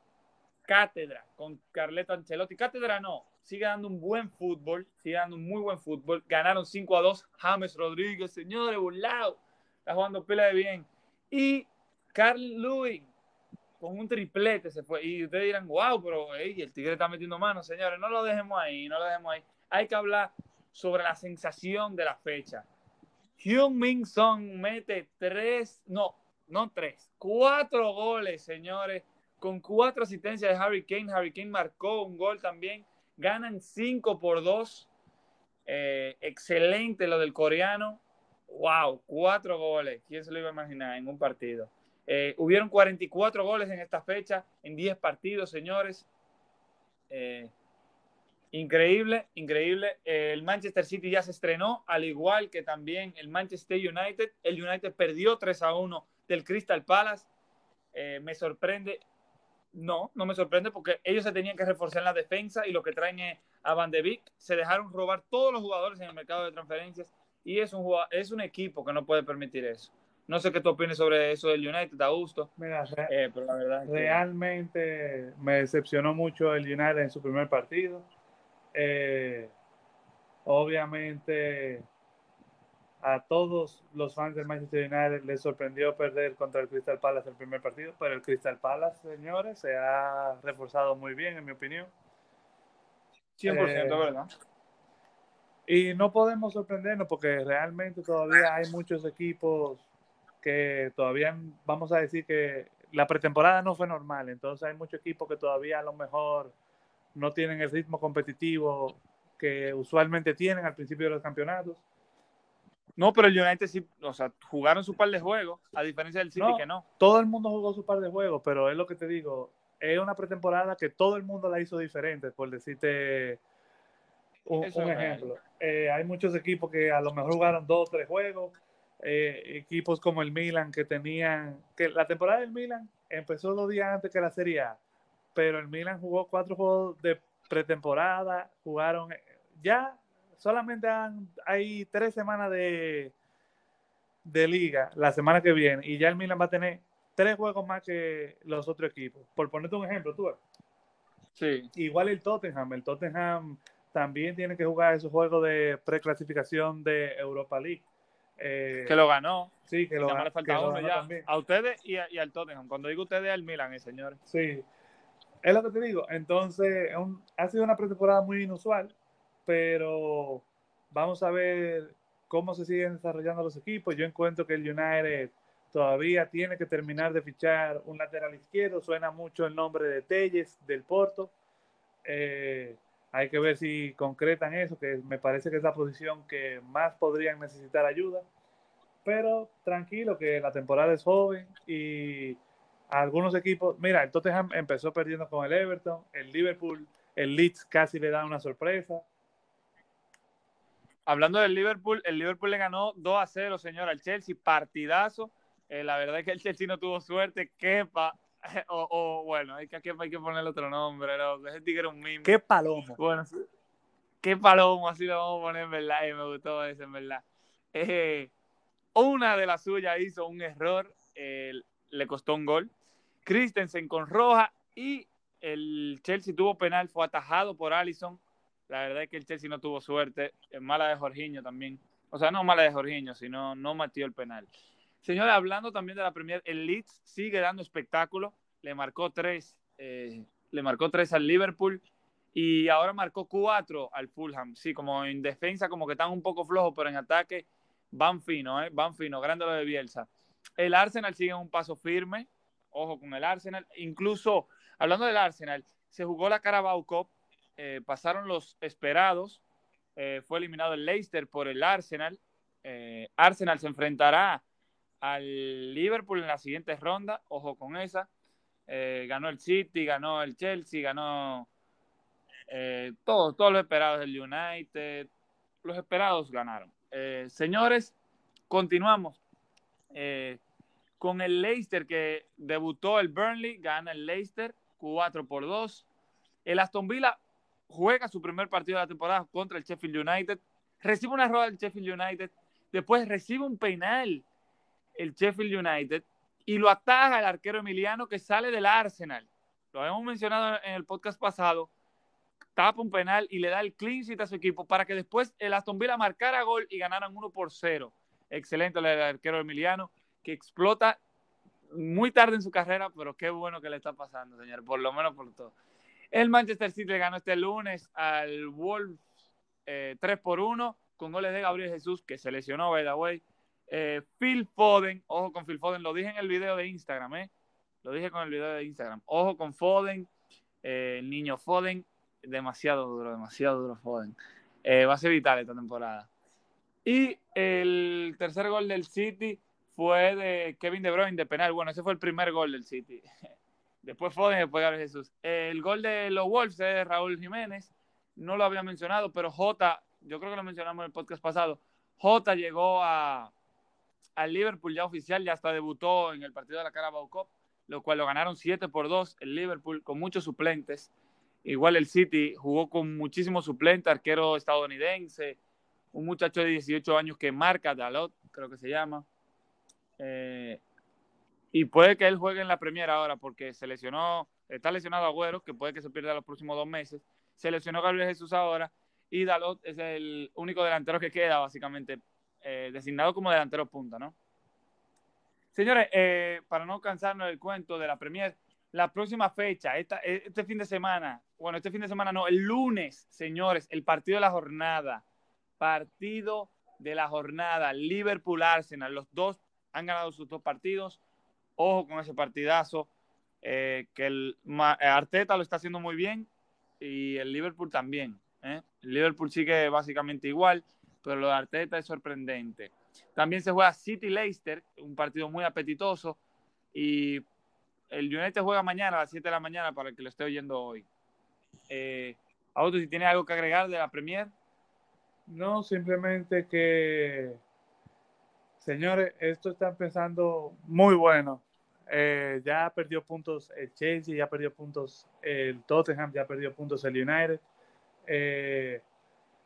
cátedra con Carleto Ancelotti. Cátedra no, sigue dando un buen fútbol, sigue dando un muy buen fútbol. Ganaron 5 a 2. James Rodríguez, señores, burlado. Está jugando pila de bien. Y Carl Lewin con un triplete se fue. Y ustedes dirán, wow, pero el Tigre está metiendo manos, señores. No lo dejemos ahí, no lo dejemos ahí. Hay que hablar sobre la sensación de la fecha. Hyun Min Song mete tres, no, no tres, cuatro goles, señores, con cuatro asistencias de Harry Kane. Harry Kane marcó un gol también. Ganan cinco por dos. Eh, excelente lo del coreano. Wow, cuatro goles. ¿Quién se lo iba a imaginar en un partido? Eh, hubieron 44 goles en esta fecha, en 10 partidos, señores. Eh, increíble, increíble. el Manchester City ya se estrenó, al igual que también el Manchester United. El United perdió 3 a 1 del Crystal Palace. Eh, me sorprende. No, no me sorprende porque ellos se tenían que reforzar en la defensa y lo que traen a Van de Beek. Se dejaron robar todos los jugadores en el mercado de transferencias y es un, es un equipo que no puede permitir eso. No sé qué tú opinas sobre eso del United, a gusto. Mira, eh, realmente me decepcionó mucho el United en su primer partido. Eh, obviamente a todos los fans del Manchester United les sorprendió perder contra el Crystal Palace el primer partido, pero el Crystal Palace, señores, se ha reforzado muy bien, en mi opinión. 100%, eh, ¿verdad? Y no podemos sorprendernos porque realmente todavía hay muchos equipos que todavía vamos a decir que la pretemporada no fue normal, entonces hay muchos equipos que todavía a lo mejor no tienen el ritmo competitivo que usualmente tienen al principio de los campeonatos. No, pero el United sí, o sea, jugaron su par de juegos, a diferencia del City que no. Todo el mundo jugó su par de juegos, pero es lo que te digo, es una pretemporada que todo el mundo la hizo diferente, por decirte un, ejemplo. Eh, hay muchos equipos que a lo mejor jugaron dos o tres juegos, eh, equipos como el Milan que tenían, que la temporada del Milan empezó dos días antes que la Serie A, pero el Milan jugó cuatro juegos de pretemporada, jugaron, ya solamente hay tres semanas de, de liga la semana que viene y ya el Milan va a tener tres juegos más que los otros equipos. Por ponerte un ejemplo, tú. Sí. Igual el Tottenham, el Tottenham también tiene que jugar esos juegos de preclasificación de Europa League. Eh, que lo ganó. Sí, que lo ganó. A ustedes y, al Tottenham. Cuando digo ustedes, al Milan, el señor. Sí. Es lo que te digo. Entonces, ha sido una pretemporada muy inusual, pero vamos a ver cómo se siguen desarrollando los equipos. Yo encuentro que el United todavía tiene que terminar de fichar un lateral izquierdo. Suena mucho el nombre de Telles, del Porto. Eh, Hay que ver si concretan eso, que me parece que es la posición que más podrían necesitar ayuda. Pero tranquilo, que la temporada es joven y algunos equipos, mira, el Tottenham empezó perdiendo con el Everton, el Liverpool, el Leeds casi le da una sorpresa. Hablando del Liverpool, el Liverpool le ganó 2 a 0, señor, al Chelsea, partidazo. Eh, la verdad es que el Chelsea no tuvo suerte, quepa, o, bueno, hay que, hay que ponerle otro nombre, ¿no? ese tigre un mimo. Qué palomo. Bueno, qué palomo, así lo vamos a poner en verdad, y me gustó eso, en verdad. Eh, una de las suyas hizo un error, le costó un gol. Christensen con roja y el Chelsea tuvo penal, fue atajado por Allison. La verdad es que el Chelsea no tuvo suerte. Es mala de Jorginho también. O sea, no mala de Jorginho, sino no metió el penal. Señores, hablando también de la Premier, el Leeds sigue dando espectáculo. Le marcó tres, eh, le marcó tres al Liverpool y ahora marcó cuatro al Fulham. Sí, como en defensa, como que están un poco flojos, pero en ataque van fino, ¿eh? van fino. Grande lo de Bielsa. El Arsenal sigue un paso firme. Ojo con el Arsenal. Incluso, hablando del Arsenal, se jugó la Carabao Cup. Eh, pasaron los esperados. Fue eliminado el Leicester por el Arsenal. Arsenal se enfrentará al Liverpool en la siguiente ronda, ojo con esa. Eh, ganó el City, ganó el Chelsea, ganó eh, todos, todos los esperados del United, los esperados ganaron. Eh, señores, continuamos con el Leicester que debutó el Burnley, gana el Leicester 4 por 2. El Aston Villa juega su primer partido de la temporada contra el Sheffield United, recibe una rueda del Sheffield United, después recibe un penal el Sheffield United y lo ataja el arquero Emiliano que sale del Arsenal. Lo habíamos mencionado en el podcast pasado. Tapa un penal y le da el clean sheet a su equipo para que después el Aston Villa marcara gol y ganaran 1 por 0. Excelente el arquero Emiliano que explota muy tarde en su carrera, pero qué bueno que le está pasando, señor, por lo menos por todo. El Manchester City le ganó este lunes al Wolves 3 eh, por 1 con goles de Gabriel Jesús, que se lesionó, by the way, eh, Phil Foden, ojo con Phil Foden, lo dije en el video de Instagram, ¿eh? Lo dije con el video de Instagram. Ojo con Foden, eh, niño Foden, demasiado duro, demasiado duro Foden. Va a ser vital esta temporada. Y el tercer gol del City fue de Kevin De Bruyne de penal. Bueno, ese fue el primer gol del City. Después Foden, después Gabriel Jesús. El gol de los Wolves es de Raúl Jiménez. No lo había mencionado, pero Jota, yo creo que lo mencionamos en el podcast pasado. Jota llegó a, al Liverpool ya oficial, ya hasta debutó en el partido de la Carabao Cup, lo cual lo ganaron 7 por 2 el Liverpool con muchos suplentes. Igual el City jugó con muchísimos suplentes, arquero estadounidense, un muchacho de 18 años que marca Dalot, creo que se llama. Eh, y puede que él juegue en la primera ahora porque se lesionó, está lesionado Agüero, que puede que se pierda los próximos dos meses. Se lesionó Gabriel Jesús ahora y Dalot es el único delantero que queda básicamente eh, designado como delantero punta, ¿no? Señores, eh, para no cansarnos del cuento de la Premier, la próxima fecha, este fin de semana, bueno, este fin de semana no, el lunes, señores, el partido de la jornada, partido de la jornada, Liverpool-Arsenal, los dos han ganado sus dos partidos, ojo con ese partidazo, eh, que el Arteta lo está haciendo muy bien y el Liverpool también. El Liverpool sigue básicamente igual pero lo de Arteta es sorprendente. También se juega City Leicester, un partido muy apetitoso, y el United juega mañana a las 7 de la mañana para el que lo esté oyendo hoy. Eh, Auto, si tiene algo que agregar de la Premier. No, simplemente que, señores, esto está empezando muy bueno. Eh, ya perdió puntos el Chelsea, ya perdió puntos el Tottenham, ya perdió puntos el United. Eh,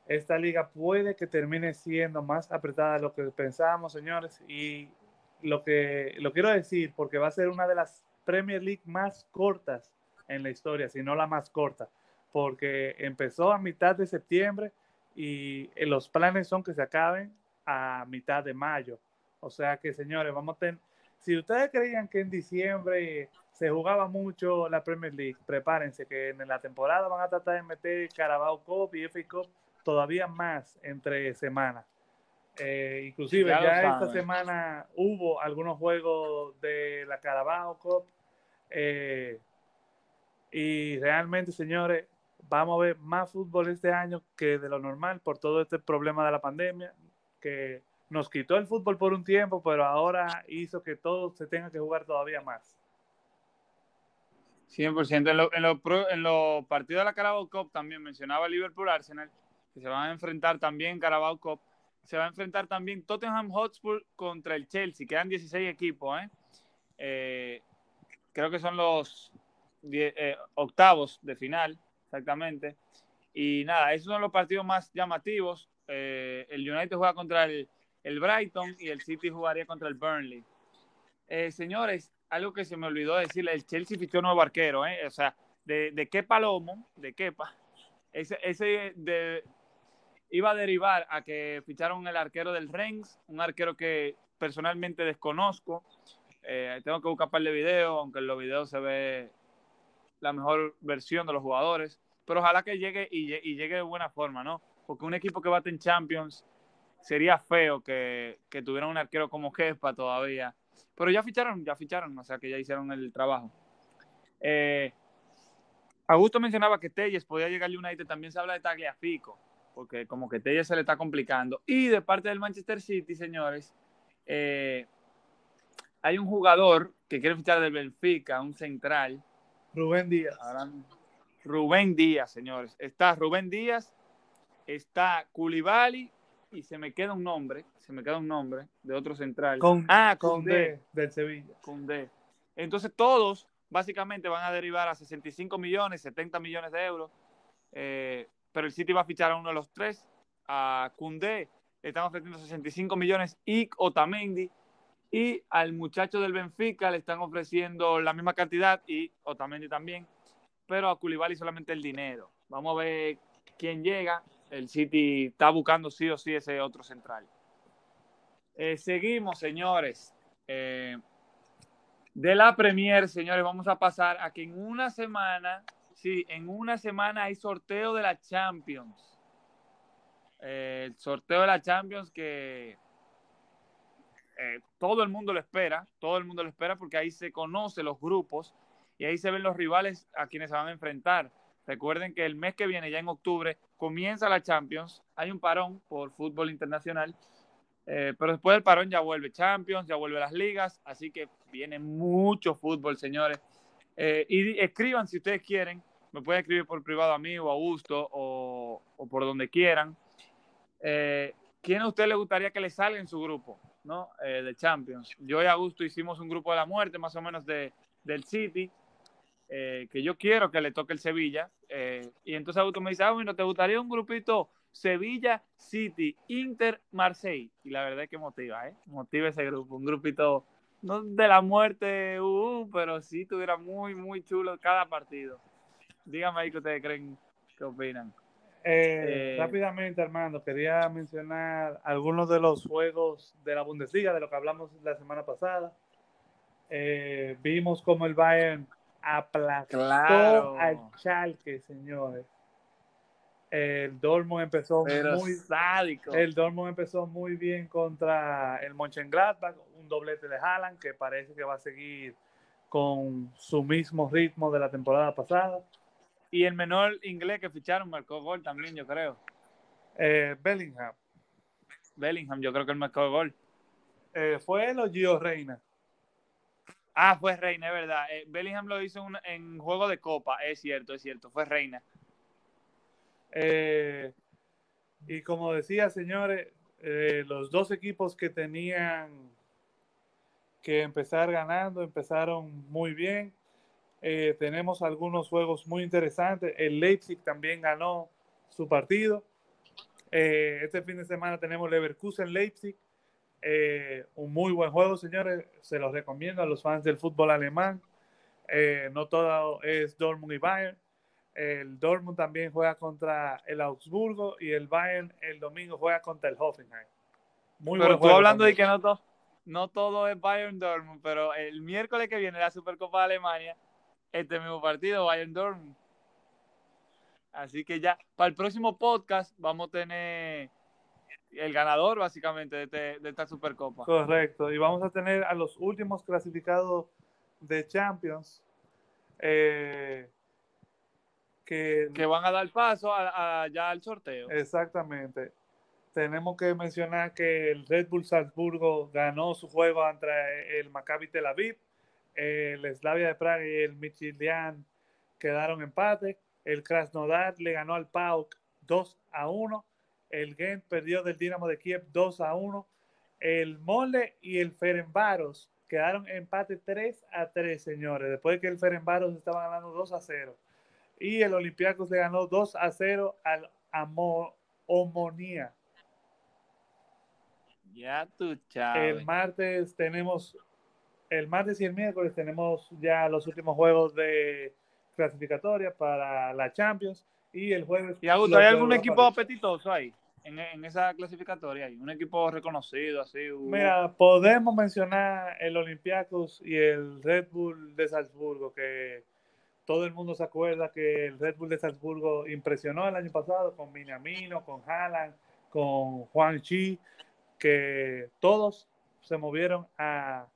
esta liga puede que termine siendo más apretada de lo que pensábamos, señores. Y lo que lo quiero decir, porque va a ser una de las Premier League más cortas en la historia, si no la más corta, porque empezó a mitad de septiembre y los planes son que se acaben a mitad de mayo. O sea que, señores, vamos a tener, si ustedes creían que en diciembre se jugaba mucho la Premier League, prepárense que en la temporada van a tratar de meter Carabao Cup y FA Cup todavía más entre semanas. Eh, inclusive ya, esta semana hubo algunos juegos de la Carabao Cup eh, y realmente, señores, vamos a ver más fútbol este año que de lo normal por todo este problema de la pandemia, que nos quitó el fútbol por un tiempo, pero ahora hizo que todo se tenga que jugar todavía más. 100%. En los en lo, partidos de la Carabao Cup también mencionaba Liverpool Arsenal, se van a enfrentar también Carabao Cup. Se va a enfrentar también Tottenham Hotspur contra el Chelsea. Quedan 16 equipos. ¿eh? Eh, creo que son los eh, octavos de final, exactamente. Y nada, esos son los partidos más llamativos. el United juega contra el, el, Brighton y el City jugaría contra el Burnley. señores, algo que se me olvidó decirle, el Chelsea fichó nuevo arquero, ¿eh? o sea, de, de qué palomo, de quepa, ese, ese iba a derivar a que ficharon el arquero del Rennes, un arquero que personalmente desconozco, eh, tengo que buscar un par de videos, aunque en los videos se ve la mejor versión de los jugadores, pero ojalá que llegue y, llegue de buena forma, ¿no? Porque un equipo que bate en Champions sería feo que, que tuviera un arquero como Kepa todavía pero ya ficharon, ya ficharon, o sea que ya hicieron el trabajo. Eh, Augusto mencionaba que Telles podía llegar al United, también se habla de Tagliafico, porque como que Telles se le está complicando. Y de parte del Manchester City, señores, eh, hay un jugador que quiere fichar del Benfica, un central. Rubén Díaz. Rubén Díaz, señores. Está Rubén Díaz, está Koulibaly y se me queda un nombre, se me queda un nombre de otro central. Con, ah, con, D, del Sevilla. Con D. Entonces todos básicamente van a derivar a 65 millones, 70 millones de euros. Eh, pero el City va a fichar a uno de los tres, a Cundé, le están ofreciendo 65 millones y Otamendi. Y al muchacho del Benfica le están ofreciendo la misma cantidad y Otamendi también. Pero a Koulibaly solamente el dinero. Vamos a ver quién llega el City está buscando sí o sí ese otro central. Eh, seguimos, señores. Eh, de la Premier, señores, vamos a pasar a que en una semana, sí, en una semana hay sorteo de la Champions. Eh, el sorteo de la Champions que todo el mundo lo espera, todo el mundo lo espera porque ahí se conocen los grupos y ahí se ven los rivales a quienes se van a enfrentar. Recuerden que el mes que viene, ya en octubre, comienza la Champions. Hay un parón por fútbol internacional, eh, pero después del parón ya vuelve Champions, ya vuelve las ligas, así que viene mucho fútbol, señores. Eh, y escriban si ustedes quieren, me pueden escribir por privado a mí o a Augusto o, por donde quieran. Eh, ¿Quién a usted le gustaría que le salga en su grupo ¿no? de Champions? Yo y Augusto hicimos un grupo de la muerte, más o menos de, del City. Eh, que yo quiero que le toque el Sevilla. Eh, y entonces Augusto me dice, ah, bueno, ¿te gustaría un grupito Sevilla, City, Inter, Marseille? Y la verdad es que motiva, ¿eh? Motiva ese grupo, un grupito, no de la muerte, uh, pero sí tuviera muy, muy chulo cada partido. Dígame ahí que ustedes creen, qué opinan. Eh, rápidamente, Armando, quería mencionar algunos de los juegos de la Bundesliga, de lo que hablamos la semana pasada. vimos como el Bayern aplastó al Chalke, señores. El Dortmund empezó muy sádico. El Dortmund empezó muy bien contra el Mönchengladbach, un doblete de Haaland que parece que va a seguir con su mismo ritmo de la temporada pasada. Y el menor inglés que ficharon marcó gol también, yo creo. Eh, Bellingham. Bellingham, yo creo que él marcó gol. Eh, ¿Fue él o Gio Reina? Ah, fue Reina, es verdad. Eh, Bellingham lo hizo en juego de copa, es cierto, es cierto, fue Reina. Eh, y como decía, señores, eh, los dos equipos que tenían que empezar ganando empezaron muy bien. Tenemos algunos juegos muy interesantes. El Leipzig también ganó su partido. este fin de semana tenemos Leverkusen-Leipzig eh, un muy buen juego, señores. Se los recomiendo a los fans del fútbol alemán. Eh, no todo es Dortmund y Bayern. El Dortmund también juega contra el Augsburgo y el Bayern el domingo juega contra el Hoffenheim. Muy pero tú hablando de que no, no todo es Bayern Dortmund, pero el miércoles que viene la Supercopa de Alemania, este mismo partido, Bayern Dortmund. Así que ya, para el próximo podcast vamos a tener el ganador básicamente de, este, de, esta Supercopa. Correcto, y vamos a tener a los últimos clasificados de Champions, eh, que, que van a dar paso a, a, ya al sorteo. Exactamente. Tenemos que mencionar que el Red Bull Salzburgo ganó su juego ante el Maccabi Tel Aviv, el Slavia de Praga y el Michilian quedaron empate, el Krasnodar le ganó al PAOK 2 a 1, el Gent perdió del Dinamo de Kiev 2 a 1, el Mole y el Ferenbaros quedaron empate 3 a 3, señores, después de que el Ferenbaros estaba ganando 2 a 0. Y el Olympiacos le ganó 2 a 0 al Amo Omonía. Ya tú, El martes tenemos, el martes y el miércoles tenemos ya los últimos juegos de clasificatoria para la Champions y el jueves. ¿Y Augusto, hay algún equipo apetitoso ahí? En, en, esa clasificatoria hay un equipo reconocido así. Uh. Mira, podemos mencionar el Olympiacos y el Red Bull de Salzburgo, que todo el mundo se acuerda que el Red Bull de Salzburgo impresionó el año pasado con Minamino, con Haaland, con Juan Chi, que todos se movieron a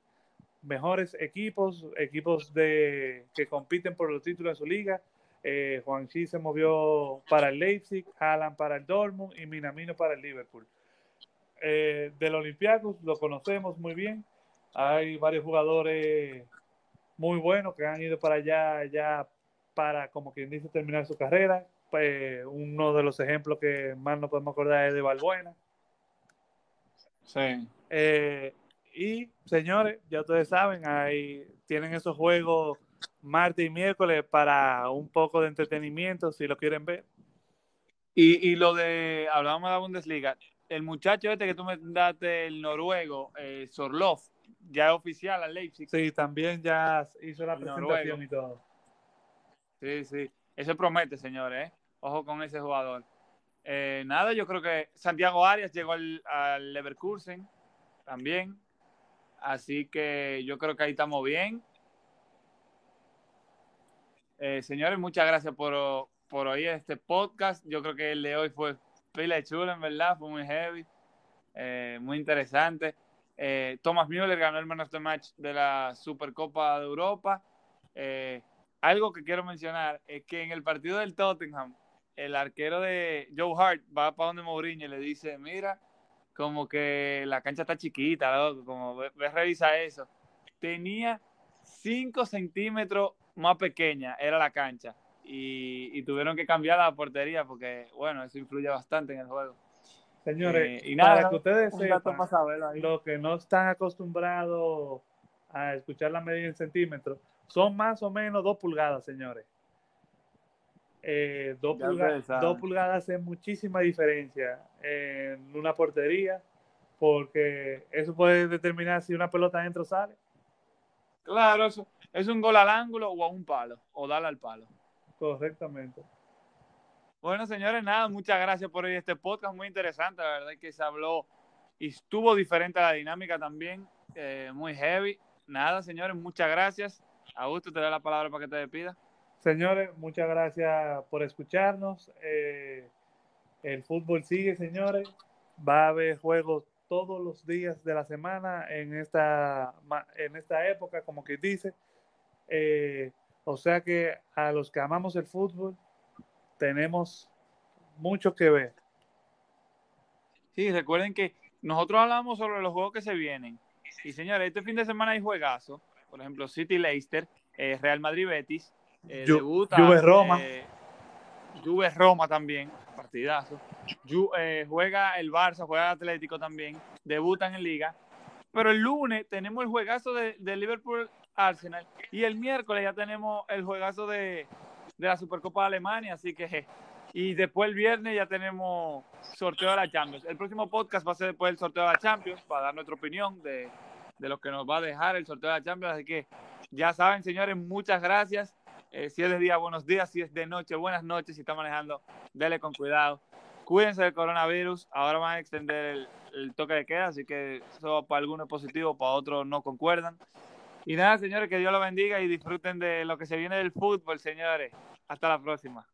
mejores equipos, equipos de, que compiten por los títulos de su liga. Eh, Juan Chi se movió para el Leipzig, Haaland para el Dortmund y Minamino para el Liverpool. Eh, del Olympiacos lo conocemos muy bien. Hay varios jugadores muy buenos que han ido para allá ya para, como quien dice, terminar su carrera. Pues, uno de los ejemplos que más nos podemos acordar es de Balbuena. Sí. Eh, y, señores, ya ustedes saben, ahí tienen esos juegos martes y miércoles para un poco de entretenimiento, si lo quieren ver. Y, y lo de, hablábamos de la Bundesliga, el muchacho este que tú me daste, el noruego, eh, Sorlov, ya es oficial al Leipzig. Sí, también ya hizo la presentación y todo. Sí, sí. Eso promete, señores. ¿eh? Ojo con ese jugador. Eh, nada, yo creo que Santiago Arias llegó al, al, Leverkusen también. Así que yo creo que ahí estamos bien. Eh, señores, muchas gracias por, por oír este podcast. Yo creo que el de hoy fue pila de chulo, en verdad. Fue muy heavy. muy interesante. Eh, Thomas Müller ganó el Man of Match de la Supercopa de Europa. Eh, algo que quiero mencionar es que en el partido del Tottenham, el arquero de Joe Hart va para donde Mourinho y le dice, mira, como que la cancha está chiquita, loco, como ves, revisa eso. Tenía 5 centímetros más pequeña, era la cancha. Y, y tuvieron que cambiar la portería porque, bueno, eso influye bastante en el juego. Señores, eh, y nada, para que ustedes sepan, los que no están acostumbrados a escuchar la medida en centímetros, son más o menos dos pulgadas, señores. Eh, dos, pulgadas, dos pulgadas hace muchísima diferencia en una portería, porque eso puede determinar si una pelota entra o sale. Claro, eso es un gol al ángulo o a un palo, o darle al palo. Correctamente. Bueno, señores, nada, muchas gracias por este podcast, muy interesante, la verdad que se habló y estuvo diferente a la dinámica también, eh, muy heavy. Nada, señores, muchas gracias. Augusto, te doy la palabra para que te despida. Señores, muchas gracias por escucharnos. Eh, el fútbol sigue, señores. Va a haber juegos todos los días de la semana en esta, en esta época, como que dice. Eh, o sea que a los que amamos el fútbol, tenemos mucho que ver. Sí, recuerden que nosotros hablamos sobre los juegos que se vienen. Y señores, este fin de semana hay juegazo. Por ejemplo, City Leicester, eh, Real Madrid Betis, eh, debuta, Juve Roma. Eh, Juve Roma también, partidazo. Eh, juega el Barça, juega el Atlético también, debutan en Liga. Pero el lunes tenemos el juegazo de, de Liverpool Arsenal y el miércoles ya tenemos el juegazo de, de la Supercopa de Alemania, así que y después el viernes ya tenemos sorteo de la Champions. El próximo podcast va a ser después del sorteo de la Champions para dar nuestra opinión de, de lo que nos va a dejar el sorteo de la Champions. Así que ya saben, señores, muchas gracias. Eh, si es de día, buenos días. Si es de noche, buenas noches. Si está manejando, dele con cuidado. Cuídense del coronavirus. Ahora van a extender el, toque de queda, así que eso para algunos es positivo, para otros no concuerdan. Y nada, señores, que Dios lo bendiga y disfruten de lo que se viene del fútbol, señores. Hasta la próxima.